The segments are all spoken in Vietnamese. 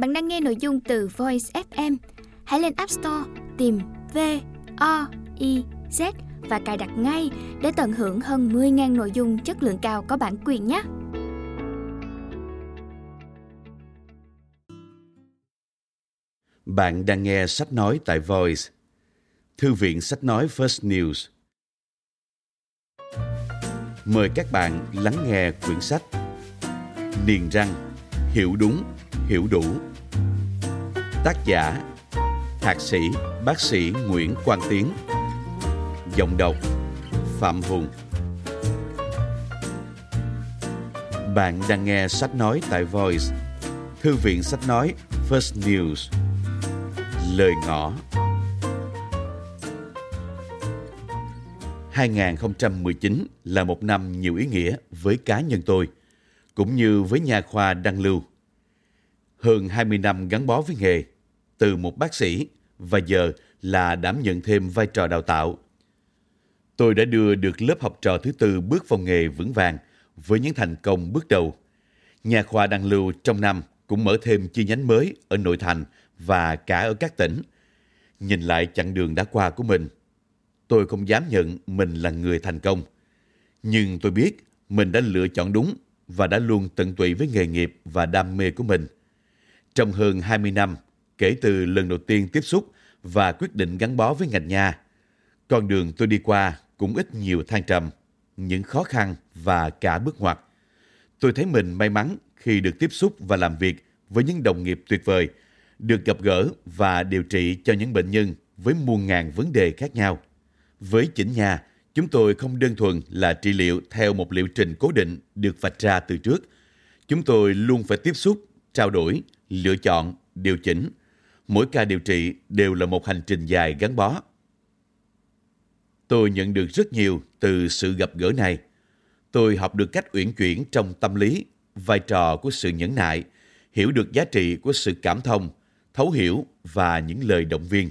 Bạn đang nghe nội dung từ Voice FM. Hãy lên App Store tìm V O I Z và cài đặt ngay để tận hưởng hơn 10.000 nội dung chất lượng cao có bản quyền nhé. Bạn đang nghe sách nói tại Voice, Thư viện sách nói First News. Mời các bạn lắng nghe quyển sách Niềng răng, hiểu đúng, hiểu đủ. Tác giả Thạc sĩ, bác sĩ Nguyễn Quang Tiến Giọng đọc Phạm Hùng Bạn đang nghe sách nói tại Voice, Thư viện sách nói First News. Lời ngõ 2019 là một năm nhiều ý nghĩa với cá nhân tôi, cũng như với nhà khoa Đăng Lưu. Hơn 20 năm gắn bó với nghề, từ một bác sĩ và giờ là đảm nhận thêm vai trò đào tạo. Tôi đã đưa được lớp học trò thứ tư bước vào nghề vững vàng với những thành công bước đầu. Nhà khoa Đăng Lưu trong năm cũng mở thêm chi nhánh mới ở nội thành và cả ở các tỉnh. Nhìn lại chặng đường đã qua của mình, tôi không dám nhận mình là người thành công. Nhưng tôi biết mình đã lựa chọn đúng và đã luôn tận tụy với nghề nghiệp và đam mê của mình. Trong hơn 20 năm, kể từ lần đầu tiên tiếp xúc và quyết định gắn bó với ngành nha, con đường tôi đi qua cũng ít nhiều thăng trầm, những khó khăn và cả bước ngoặt. Tôi thấy mình may mắn khi được tiếp xúc và làm việc với những đồng nghiệp tuyệt vời, được gặp gỡ và điều trị cho những bệnh nhân với muôn ngàn vấn đề khác nhau. Với chỉnh nha, chúng tôi không đơn thuần là trị liệu theo một liệu trình cố định được vạch ra từ trước. Chúng tôi luôn phải tiếp xúc, trao đổi, lựa chọn, điều chỉnh. Mỗi ca điều trị đều là một hành trình dài gắn bó. Tôi nhận được rất nhiều từ sự gặp gỡ này. Tôi học được cách uyển chuyển trong tâm lý, vai trò của sự nhẫn nại, hiểu được giá trị của sự cảm thông, thấu hiểu và những lời động viên.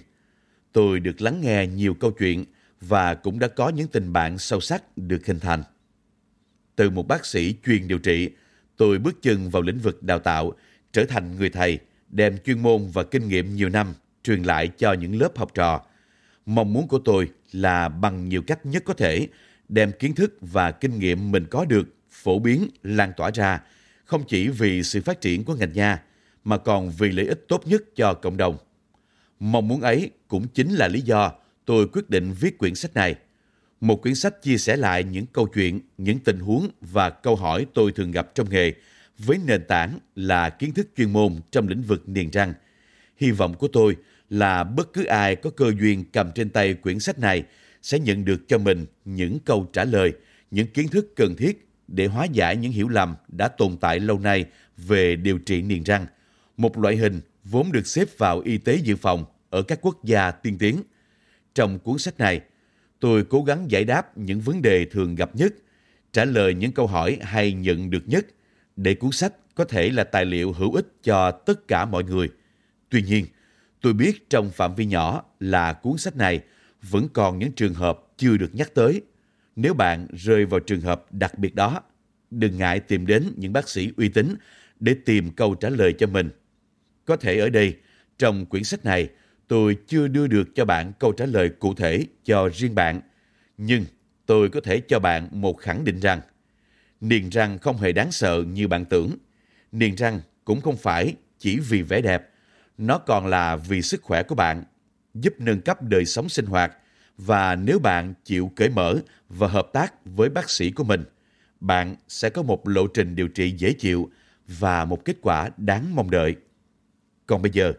Tôi được lắng nghe nhiều câu chuyện và cũng đã có những tình bạn sâu sắc được hình thành. Từ một bác sĩ chuyên điều trị, tôi bước chân vào lĩnh vực đào tạo, trở thành người thầy, đem chuyên môn và kinh nghiệm nhiều năm truyền lại cho những lớp học trò. Mong muốn của tôi là bằng nhiều cách nhất có thể đem kiến thức và kinh nghiệm mình có được phổ biến, lan tỏa ra, không chỉ vì sự phát triển của ngành nha, mà còn vì lợi ích tốt nhất cho cộng đồng. Mong muốn ấy cũng chính là lý do tôi quyết định viết quyển sách này. Một quyển sách chia sẻ lại những câu chuyện, những tình huống và câu hỏi tôi thường gặp trong nghề, với nền tảng là kiến thức chuyên môn trong lĩnh vực niềng răng. Hy vọng của tôi là bất cứ ai có cơ duyên cầm trên tay quyển sách này sẽ nhận được cho mình những câu trả lời, những kiến thức cần thiết để hóa giải những hiểu lầm đã tồn tại lâu nay về điều trị niềng răng, một loại hình vốn được xếp vào y tế dự phòng ở các quốc gia tiên tiến. Trong cuốn sách này, tôi cố gắng giải đáp những vấn đề thường gặp nhất, trả lời những câu hỏi hay nhận được nhất để cuốn sách có thể là tài liệu hữu ích cho tất cả mọi người. Tuy nhiên, tôi biết trong phạm vi nhỏ là cuốn sách này vẫn còn những trường hợp chưa được nhắc tới. Nếu bạn rơi vào trường hợp đặc biệt đó, đừng ngại tìm đến những bác sĩ uy tín để tìm câu trả lời cho mình. Có thể ở đây, trong quyển sách này, tôi chưa đưa được cho bạn câu trả lời cụ thể cho riêng bạn, nhưng tôi có thể cho bạn một khẳng định rằng niềng răng không hề đáng sợ như bạn tưởng. Niềng răng cũng không phải chỉ vì vẻ đẹp, nó còn là vì sức khỏe của bạn, giúp nâng cấp đời sống sinh hoạt và nếu bạn chịu cởi mở và hợp tác với bác sĩ của mình, bạn sẽ có một lộ trình điều trị dễ chịu và một kết quả đáng mong đợi. Còn bây giờ,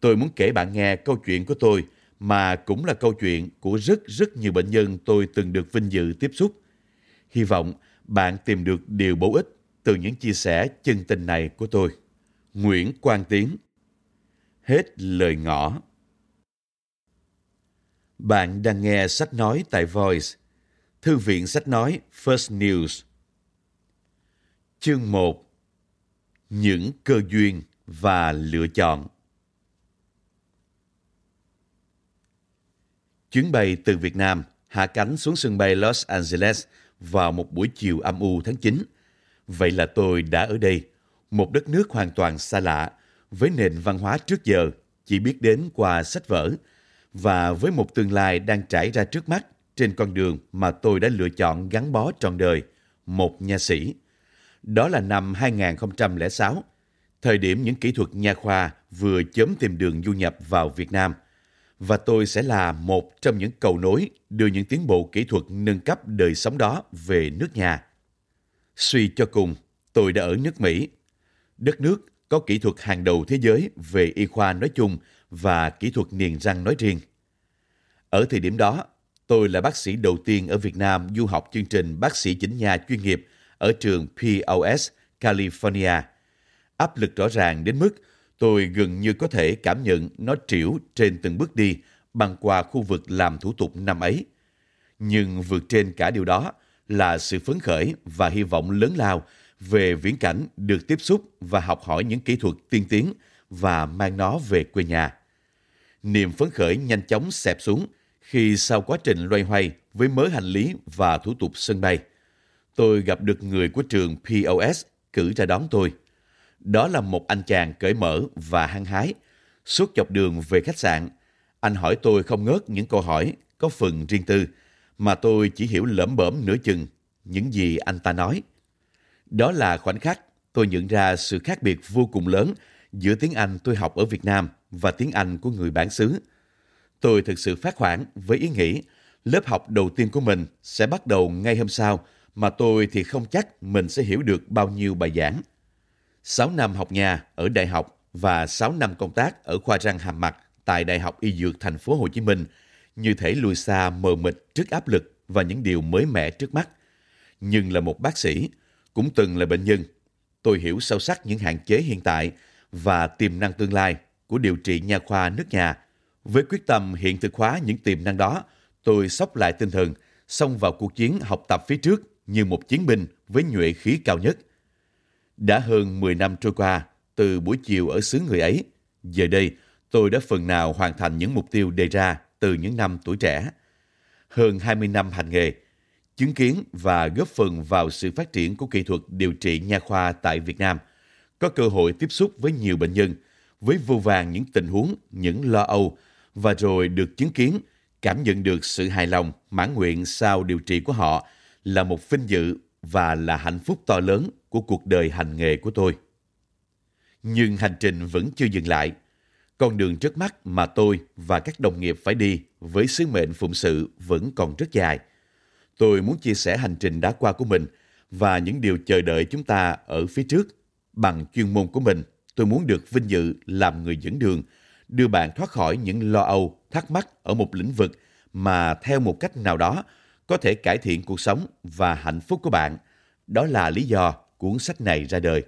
tôi muốn kể bạn nghe câu chuyện của tôi mà cũng là câu chuyện của rất rất nhiều bệnh nhân tôi từng được vinh dự tiếp xúc. Hy vọng bạn tìm được điều bổ ích từ những chia sẻ chân tình này của tôi. Nguyễn Quang Tiến. Hết lời ngõ. Bạn đang nghe sách nói tại Voice, Thư viện sách nói First News. Chương 1 Những cơ duyên và lựa chọn. Chuyến bay từ Việt Nam hạ cánh xuống sân bay Los Angeles vào một buổi chiều âm u tháng 9. Vậy là tôi đã ở đây, một đất nước hoàn toàn xa lạ, với nền văn hóa trước giờ chỉ biết đến qua sách vở và với một tương lai đang trải ra trước mắt trên con đường mà tôi đã lựa chọn gắn bó trọn đời, một nha sĩ. Đó là năm 2006, thời điểm những kỹ thuật nha khoa vừa chớm tìm đường du nhập vào Việt Nam. Và tôi sẽ là một trong những cầu nối đưa những tiến bộ kỹ thuật nâng cấp đời sống đó về nước nhà. Suy cho cùng, tôi đã ở nước Mỹ. Đất nước có kỹ thuật hàng đầu thế giới về y khoa nói chung và kỹ thuật niềng răng nói riêng. Ở thời điểm đó, tôi là bác sĩ đầu tiên ở Việt Nam du học chương trình bác sĩ chỉnh nha chuyên nghiệp ở trường POS, California. Áp lực rõ ràng đến mức tôi gần như có thể cảm nhận nó triểu trên từng bước đi, băng qua khu vực làm thủ tục năm ấy. Nhưng vượt trên cả điều đó là sự phấn khởi và hy vọng lớn lao về viễn cảnh được tiếp xúc và học hỏi những kỹ thuật tiên tiến và mang nó về quê nhà. Niềm phấn khởi nhanh chóng xẹp xuống khi sau quá trình loay hoay với mớ hành lý và thủ tục sân bay. Tôi gặp được người của trường POS cử ra đón tôi. Đó là một anh chàng cởi mở và hăng hái. Suốt dọc đường về khách sạn, anh hỏi tôi không ngớt những câu hỏi có phần riêng tư, mà tôi chỉ hiểu lẩm bẩm nửa chừng những gì anh ta nói. Đó là khoảnh khắc tôi nhận ra sự khác biệt vô cùng lớn giữa tiếng Anh tôi học ở Việt Nam và tiếng Anh của người bản xứ. Tôi thực sự phát hoảng với ý nghĩ lớp học đầu tiên của mình sẽ bắt đầu ngay hôm sau mà tôi thì không chắc mình sẽ hiểu được bao nhiêu bài giảng. 6 năm học nhà ở đại học và 6 năm công tác ở khoa răng hàm mặt tại Đại học Y Dược thành phố Hồ Chí Minh như thể lùi xa mờ mịt trước áp lực và những điều mới mẻ trước mắt. Nhưng là một bác sĩ, cũng từng là bệnh nhân, tôi hiểu sâu sắc những hạn chế hiện tại và tiềm năng tương lai của điều trị nha khoa nước nhà. Với quyết tâm hiện thực hóa những tiềm năng đó, tôi sóc lại tinh thần, xông vào cuộc chiến học tập phía trước như một chiến binh với nhuệ khí cao nhất. Đã hơn 10 năm trôi qua, từ buổi chiều ở xứ người ấy, giờ đây tôi đã phần nào hoàn thành những mục tiêu đề ra từ những năm tuổi trẻ. Hơn 20 năm hành nghề, chứng kiến và góp phần vào sự phát triển của kỹ thuật điều trị nha khoa tại Việt Nam, có cơ hội tiếp xúc với nhiều bệnh nhân, với vô vàng những tình huống, những lo âu, và rồi được chứng kiến, cảm nhận được sự hài lòng, mãn nguyện sau điều trị của họ là một vinh dự và là hạnh phúc to lớn của cuộc đời hành nghề của tôi. Nhưng hành trình vẫn chưa dừng lại. Con đường trước mắt mà tôi và các đồng nghiệp phải đi với sứ mệnh phụng sự vẫn còn rất dài. Tôi muốn chia sẻ hành trình đã qua của mình và những điều chờ đợi chúng ta ở phía trước. Bằng chuyên môn của mình, tôi muốn được vinh dự làm người dẫn đường, đưa bạn thoát khỏi những lo âu, thắc mắc ở một lĩnh vực mà theo một cách nào đó có thể cải thiện cuộc sống và hạnh phúc của bạn. Đó là lý do cuốn sách này ra đời.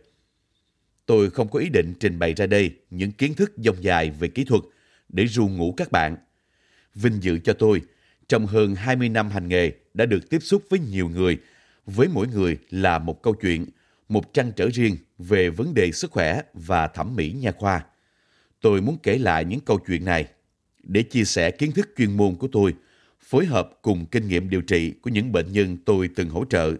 Tôi không có ý định trình bày ra đây những kiến thức dông dài về kỹ thuật để ru ngủ các bạn. Vinh dự cho tôi, trong hơn 20 năm hành nghề đã được tiếp xúc với nhiều người, với mỗi người là một câu chuyện, một trăn trở riêng về vấn đề sức khỏe và thẩm mỹ nha khoa. Tôi muốn kể lại những câu chuyện này để chia sẻ kiến thức chuyên môn của tôi, phối hợp cùng kinh nghiệm điều trị của những bệnh nhân tôi từng hỗ trợ.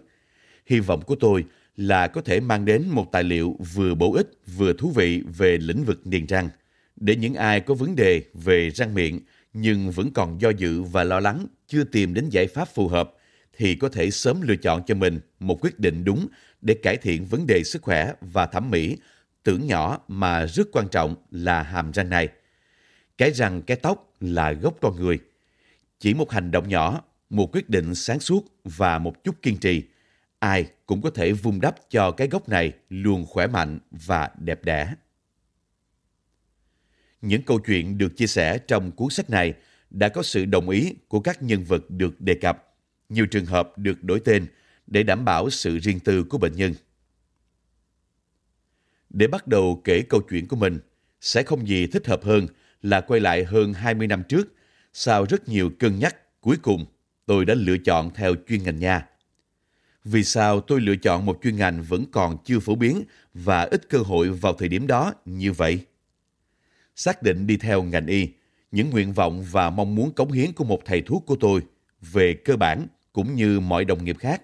Hy vọng của tôi là có thể mang đến một tài liệu vừa bổ ích vừa thú vị về lĩnh vực niềng răng để những ai có vấn đề về răng miệng nhưng vẫn còn do dự và lo lắng chưa tìm đến giải pháp phù hợp thì có thể sớm lựa chọn cho mình một quyết định đúng để cải thiện vấn đề sức khỏe và thẩm mỹ tưởng nhỏ mà rất quan trọng là hàm răng này. Cái răng cái tóc là gốc con người. Chỉ một hành động nhỏ, một quyết định sáng suốt và một chút kiên trì – ai cũng có thể vun đắp cho cái gốc này luôn khỏe mạnh và đẹp đẽ. Những câu chuyện được chia sẻ trong cuốn sách này đã có sự đồng ý của các nhân vật được đề cập, nhiều trường hợp được đổi tên để đảm bảo sự riêng tư của bệnh nhân. Để bắt đầu kể câu chuyện của mình, sẽ không gì thích hợp hơn là quay lại hơn 20 năm trước, sau rất nhiều cân nhắc, cuối cùng tôi đã lựa chọn theo chuyên ngành nha vì sao tôi lựa chọn một chuyên ngành vẫn còn chưa phổ biến và ít cơ hội vào thời điểm đó như vậy? Xác định đi theo ngành y, những nguyện vọng và mong muốn cống hiến của một thầy thuốc của tôi về cơ bản cũng như mọi đồng nghiệp khác.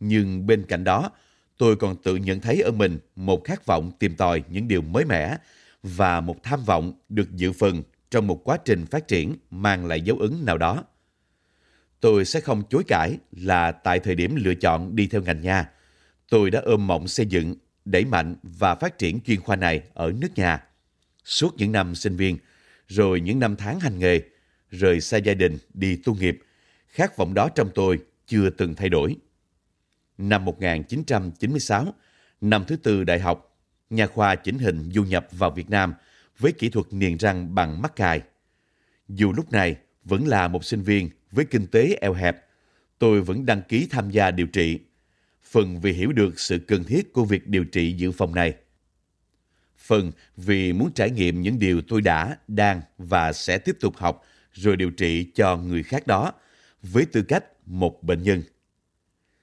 Nhưng bên cạnh đó, tôi còn tự nhận thấy ở mình một khát vọng tìm tòi những điều mới mẻ và một tham vọng được dự phần trong một quá trình phát triển mang lại dấu ấn nào đó. Tôi sẽ không chối cãi là tại thời điểm lựa chọn đi theo ngành nha, tôi đã ôm mộng xây dựng, đẩy mạnh và phát triển chuyên khoa này ở nước nhà. Suốt những năm sinh viên, rồi những năm tháng hành nghề, rời xa gia đình đi tu nghiệp, khát vọng đó trong tôi chưa từng thay đổi. Năm 1996, năm thứ tư đại học, nhà khoa chỉnh hình du nhập vào Việt Nam với kỹ thuật niềng răng bằng mắt cài. Dù lúc này vẫn là một sinh viên với kinh tế eo hẹp, tôi vẫn đăng ký tham gia điều trị, phần vì hiểu được sự cần thiết của việc điều trị dự phòng này. Phần vì muốn trải nghiệm những điều tôi đã, đang và sẽ tiếp tục học rồi điều trị cho người khác đó với tư cách một bệnh nhân.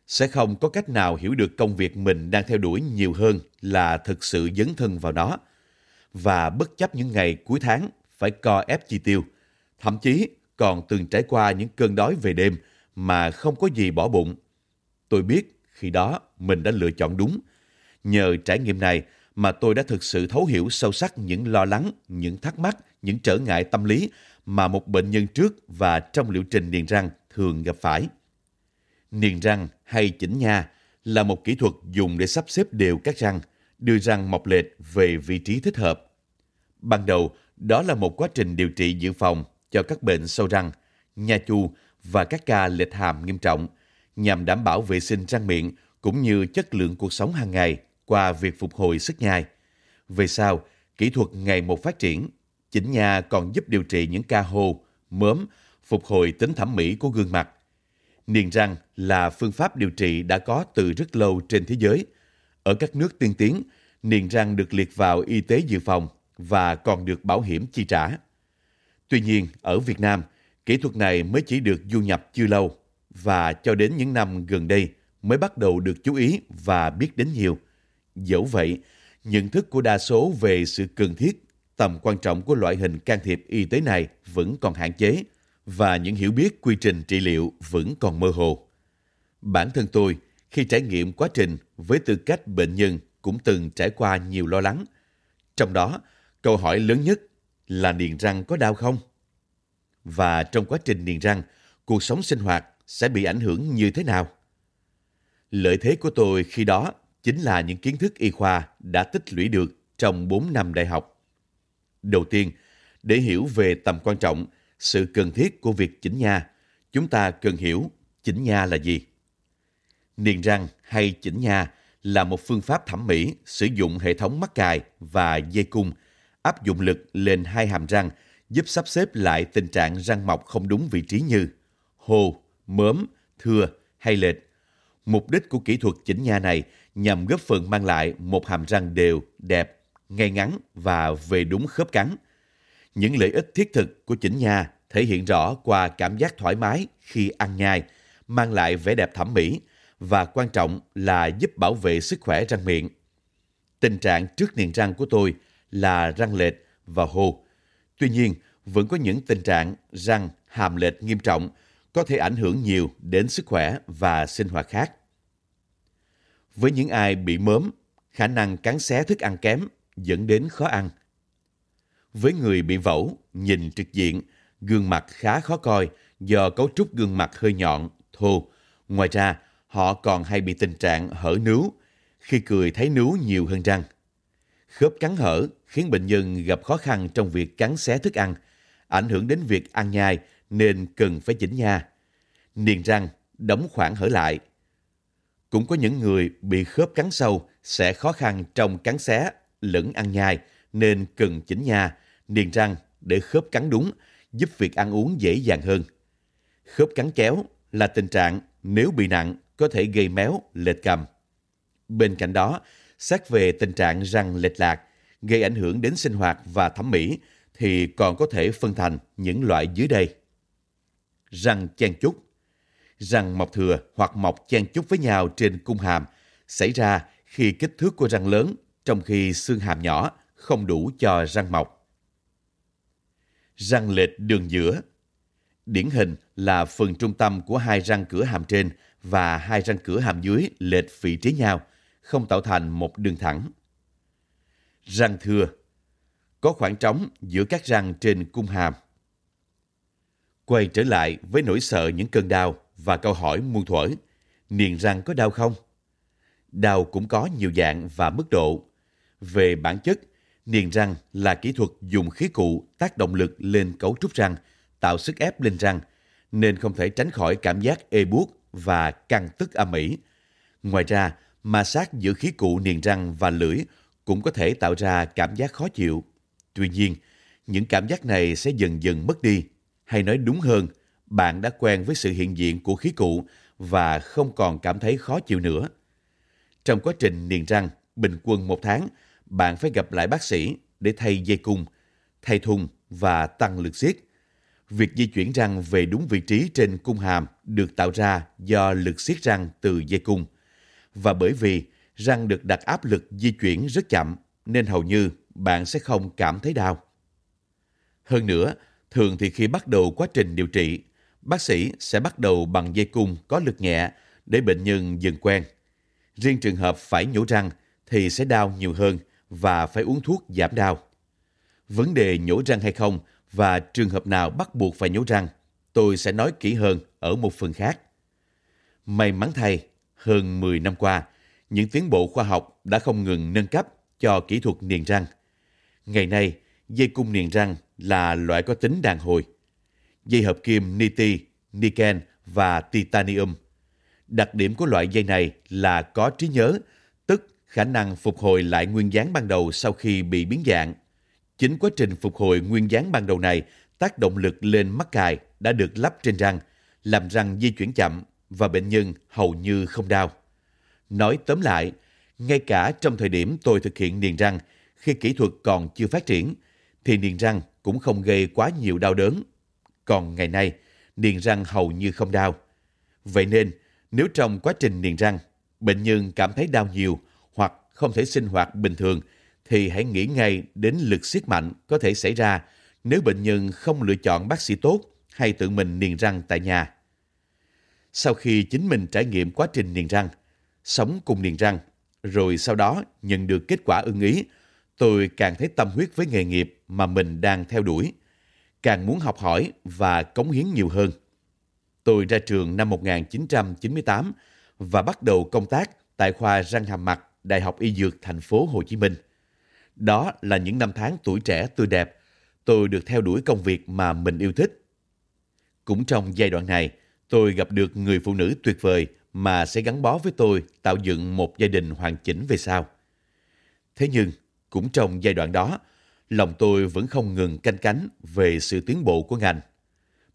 Sẽ không có cách nào hiểu được công việc mình đang theo đuổi nhiều hơn là thực sự dấn thân vào nó. Và bất chấp những ngày cuối tháng phải co ép chi tiêu, thậm chí còn từng trải qua những cơn đói về đêm mà không có gì bỏ bụng. Tôi biết khi đó mình đã lựa chọn đúng. Nhờ trải nghiệm này mà tôi đã thực sự thấu hiểu sâu sắc những lo lắng, những thắc mắc, những trở ngại tâm lý mà một bệnh nhân trước và trong liệu trình niềng răng thường gặp phải. Niềng răng hay chỉnh nha là một kỹ thuật dùng để sắp xếp đều các răng, đưa răng mọc lệch về vị trí thích hợp. Ban đầu, đó là một quá trình điều trị dự phòng cho các bệnh sâu răng, nha chu và các ca lệch hàm nghiêm trọng nhằm đảm bảo vệ sinh răng miệng cũng như chất lượng cuộc sống hàng ngày qua việc phục hồi sức nhai. Về sau, kỹ thuật ngày một phát triển, chỉnh nha còn giúp điều trị những ca hô, mớm, phục hồi tính thẩm mỹ của gương mặt. Niềng răng là phương pháp điều trị đã có từ rất lâu trên thế giới. Ở các nước tiên tiến, niềng răng được liệt vào y tế dự phòng và còn được bảo hiểm chi trả. Tuy nhiên, ở Việt Nam, kỹ thuật này mới chỉ được du nhập chưa lâu và cho đến những năm gần đây mới bắt đầu được chú ý và biết đến nhiều. Dẫu vậy, nhận thức của đa số về sự cần thiết, tầm quan trọng của loại hình can thiệp y tế này vẫn còn hạn chế và những hiểu biết quy trình trị liệu vẫn còn mơ hồ. Bản thân tôi, khi trải nghiệm quá trình với tư cách bệnh nhân cũng từng trải qua nhiều lo lắng. Trong đó, câu hỏi lớn nhất là niềng răng có đau không? Và trong quá trình niềng răng, cuộc sống sinh hoạt sẽ bị ảnh hưởng như thế nào? Lợi thế của tôi khi đó chính là những kiến thức y khoa đã tích lũy được trong 4 năm đại học. Đầu tiên, để hiểu về tầm quan trọng, sự cần thiết của việc chỉnh nha, chúng ta cần hiểu chỉnh nha là gì. Niềng răng hay chỉnh nha là một phương pháp thẩm mỹ sử dụng hệ thống mắc cài và dây cung áp dụng lực lên hai hàm răng giúp sắp xếp lại tình trạng răng mọc không đúng vị trí như hồ, mớm, thưa hay lệch. Mục đích của kỹ thuật chỉnh nha này nhằm góp phần mang lại một hàm răng đều, đẹp, ngay ngắn và về đúng khớp cắn. Những lợi ích thiết thực của chỉnh nha thể hiện rõ qua cảm giác thoải mái khi ăn nhai, mang lại vẻ đẹp thẩm mỹ và quan trọng là giúp bảo vệ sức khỏe răng miệng. Tình trạng trước niềng răng của tôi là răng lệch và hô. Tuy nhiên, vẫn có những tình trạng răng hàm lệch nghiêm trọng có thể ảnh hưởng nhiều đến sức khỏe và sinh hoạt khác. Với những ai bị mớm, khả năng cắn xé thức ăn kém dẫn đến khó ăn. Với người bị vẩu, nhìn trực diện, gương mặt khá khó coi do cấu trúc gương mặt hơi nhọn, thô. Ngoài ra, họ còn hay bị tình trạng hở nướu, khi cười thấy nướu nhiều hơn răng. Khớp cắn hở khiến bệnh nhân gặp khó khăn trong việc cắn xé thức ăn, ảnh hưởng đến việc ăn nhai nên cần phải chỉnh nha. Niềng răng, đóng khoảng hở lại. Cũng có những người bị khớp cắn sâu sẽ khó khăn trong cắn xé lẫn ăn nhai nên cần chỉnh nha, niềng răng để khớp cắn đúng, giúp việc ăn uống dễ dàng hơn. Khớp cắn chéo là tình trạng nếu bị nặng có thể gây méo, lệch cầm. Bên cạnh đó, xét về tình trạng răng lệch lạc, gây ảnh hưởng đến sinh hoạt và thẩm mỹ thì còn có thể phân thành những loại dưới đây. Răng chen chúc Răng mọc thừa hoặc mọc chen chúc với nhau trên cung hàm xảy ra khi kích thước của răng lớn trong khi xương hàm nhỏ không đủ cho răng mọc. Răng lệch đường giữa Điển hình là phần trung tâm của hai răng cửa hàm trên và hai răng cửa hàm dưới lệch vị trí nhau, không tạo thành một đường thẳng. Răng thưa có khoảng trống giữa các răng trên cung hàm. Quay trở lại với nỗi sợ những cơn đau và câu hỏi muôn thuở, niềng răng có đau không? Đau cũng có nhiều dạng và mức độ. Về bản chất, niềng răng là kỹ thuật dùng khí cụ tác động lực lên cấu trúc răng, tạo sức ép lên răng, nên không thể tránh khỏi cảm giác ê buốt và căng tức âm ỉ. Ngoài ra, ma sát giữa khí cụ niềng răng và lưỡi cũng có thể tạo ra cảm giác khó chịu. Tuy nhiên, những cảm giác này sẽ dần dần mất đi. Hay nói đúng hơn, bạn đã quen với sự hiện diện của khí cụ và không còn cảm thấy khó chịu nữa. Trong quá trình niềng răng, bình quân một tháng, bạn phải gặp lại bác sĩ để thay dây cung, thay thùng và tăng lực siết. Việc di chuyển răng về đúng vị trí trên cung hàm được tạo ra do lực siết răng từ dây cung. Và bởi vì răng được đặt áp lực di chuyển rất chậm nên hầu như bạn sẽ không cảm thấy đau. Hơn nữa, thường thì khi bắt đầu quá trình điều trị, bác sĩ sẽ bắt đầu bằng dây cung có lực nhẹ để bệnh nhân dần quen. Riêng trường hợp phải nhổ răng thì sẽ đau nhiều hơn và phải uống thuốc giảm đau. Vấn đề nhổ răng hay không và trường hợp nào bắt buộc phải nhổ răng, tôi sẽ nói kỹ hơn ở một phần khác. May mắn thay, hơn 10 năm qua, những tiến bộ khoa học đã không ngừng nâng cấp cho kỹ thuật niềng răng. Ngày nay, dây cung niềng răng là loại có tính đàn hồi. Dây hợp kim niti, niken và titanium. Đặc điểm của loại dây này là có trí nhớ, tức khả năng phục hồi lại nguyên dáng ban đầu sau khi bị biến dạng. Chính quá trình phục hồi nguyên dáng ban đầu này tác động lực lên mắc cài đã được lắp trên răng, làm răng di chuyển chậm và bệnh nhân hầu như không đau. Nói tóm lại, ngay cả trong thời điểm tôi thực hiện niềng răng, khi kỹ thuật còn chưa phát triển, thì niềng răng cũng không gây quá nhiều đau đớn. Còn ngày nay, niềng răng hầu như không đau. Vậy nên, nếu trong quá trình niềng răng, bệnh nhân cảm thấy đau nhiều hoặc không thể sinh hoạt bình thường, thì hãy nghĩ ngay đến lực siết mạnh có thể xảy ra nếu bệnh nhân không lựa chọn bác sĩ tốt hay tự mình niềng răng tại nhà. Sau khi chính mình trải nghiệm quá trình niềng răng, sống cùng niềng răng, rồi sau đó nhận được kết quả ưng ý, tôi càng thấy tâm huyết với nghề nghiệp mà mình đang theo đuổi, càng muốn học hỏi và cống hiến nhiều hơn. Tôi ra trường năm 1998 và bắt đầu công tác tại khoa răng hàm mặt Đại học Y Dược thành phố Hồ Chí Minh. Đó là những năm tháng tuổi trẻ tươi đẹp, tôi được theo đuổi công việc mà mình yêu thích. Cũng trong giai đoạn này, tôi gặp được người phụ nữ tuyệt vời mà sẽ gắn bó với tôi tạo dựng một gia đình hoàn chỉnh về sau. Thế nhưng, cũng trong giai đoạn đó, lòng tôi vẫn không ngừng canh cánh về sự tiến bộ của ngành.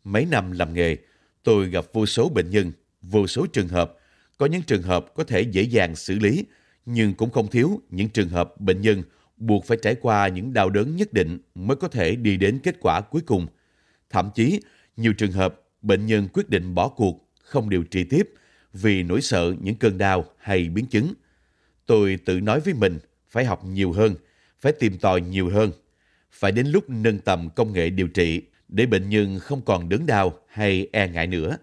Mấy năm làm nghề, tôi gặp vô số bệnh nhân, vô số trường hợp. Có những trường hợp có thể dễ dàng xử lý, nhưng cũng không thiếu những trường hợp bệnh nhân buộc phải trải qua những đau đớn nhất định mới có thể đi đến kết quả cuối cùng. Thậm chí, nhiều trường hợp bệnh nhân quyết định bỏ cuộc, không điều trị tiếp vì nỗi sợ những cơn đau hay biến chứng. Tôi tự nói với mình phải học nhiều hơn, phải tìm tòi nhiều hơn, phải đến lúc nâng tầm công nghệ điều trị để bệnh nhân không còn đớn đau hay e ngại nữa.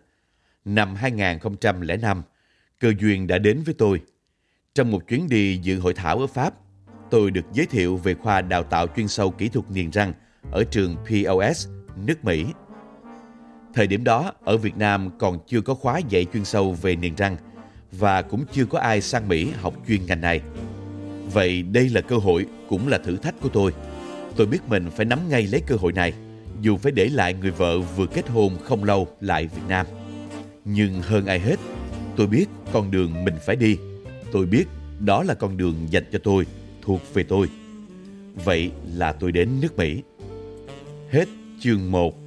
Năm 2005, cơ duyên đã đến với tôi. Trong một chuyến đi dự hội thảo ở Pháp, tôi được giới thiệu về khoa đào tạo chuyên sâu kỹ thuật niềng răng ở trường POS, nước Mỹ. Thời điểm đó, ở Việt Nam còn chưa có khóa dạy chuyên sâu về niềng răng và cũng chưa có ai sang Mỹ học chuyên ngành này. Vậy đây là cơ hội, cũng là thử thách của tôi. Tôi biết mình phải nắm ngay lấy cơ hội này, dù phải để lại người vợ vừa kết hôn không lâu lại Việt Nam. Nhưng hơn ai hết, tôi biết con đường mình phải đi. Tôi biết đó là con đường dành cho tôi, thuộc về tôi. Vậy là tôi đến nước Mỹ. Hết chương 1